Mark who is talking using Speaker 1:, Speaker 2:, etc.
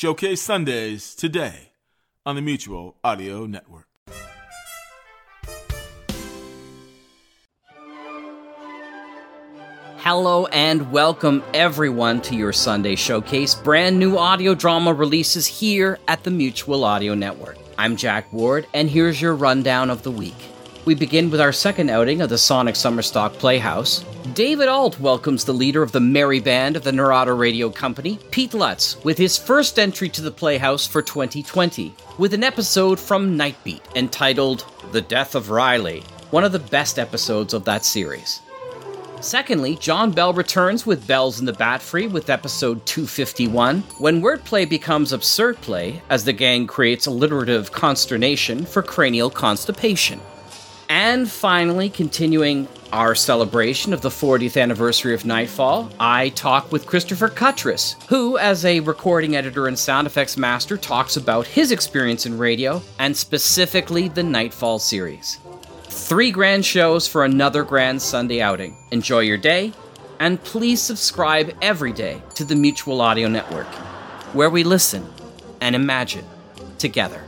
Speaker 1: Showcase Sundays today on the Mutual Audio Network.
Speaker 2: Hello and welcome everyone to your Sunday Showcase. Brand new audio drama releases here at the Mutual Audio Network. I'm Jack Ward, and here's your rundown of the week. We begin with our second outing of the Sonic Summerstock Playhouse. David Ault welcomes the leader of the Merry Band of the Narada Radio Company, Pete Lutz, with his first entry to the Playhouse for 2020, with an episode from Nightbeat entitled The Death of Riley, one of the best episodes of that series. Secondly, John Bell returns with Bells in the Batfry with episode 251, when wordplay becomes absurd play as the gang creates alliterative consternation for cranial constipation. And finally, continuing our celebration of the 40th anniversary of Nightfall, I talk with Christopher Cuttress, who, as a recording editor and sound effects master, talks about his experience in radio and specifically the Nightfall series. Three grand shows for another grand Sunday outing. Enjoy your day, and please subscribe every day to the Mutual Audio Network, where we listen and imagine together.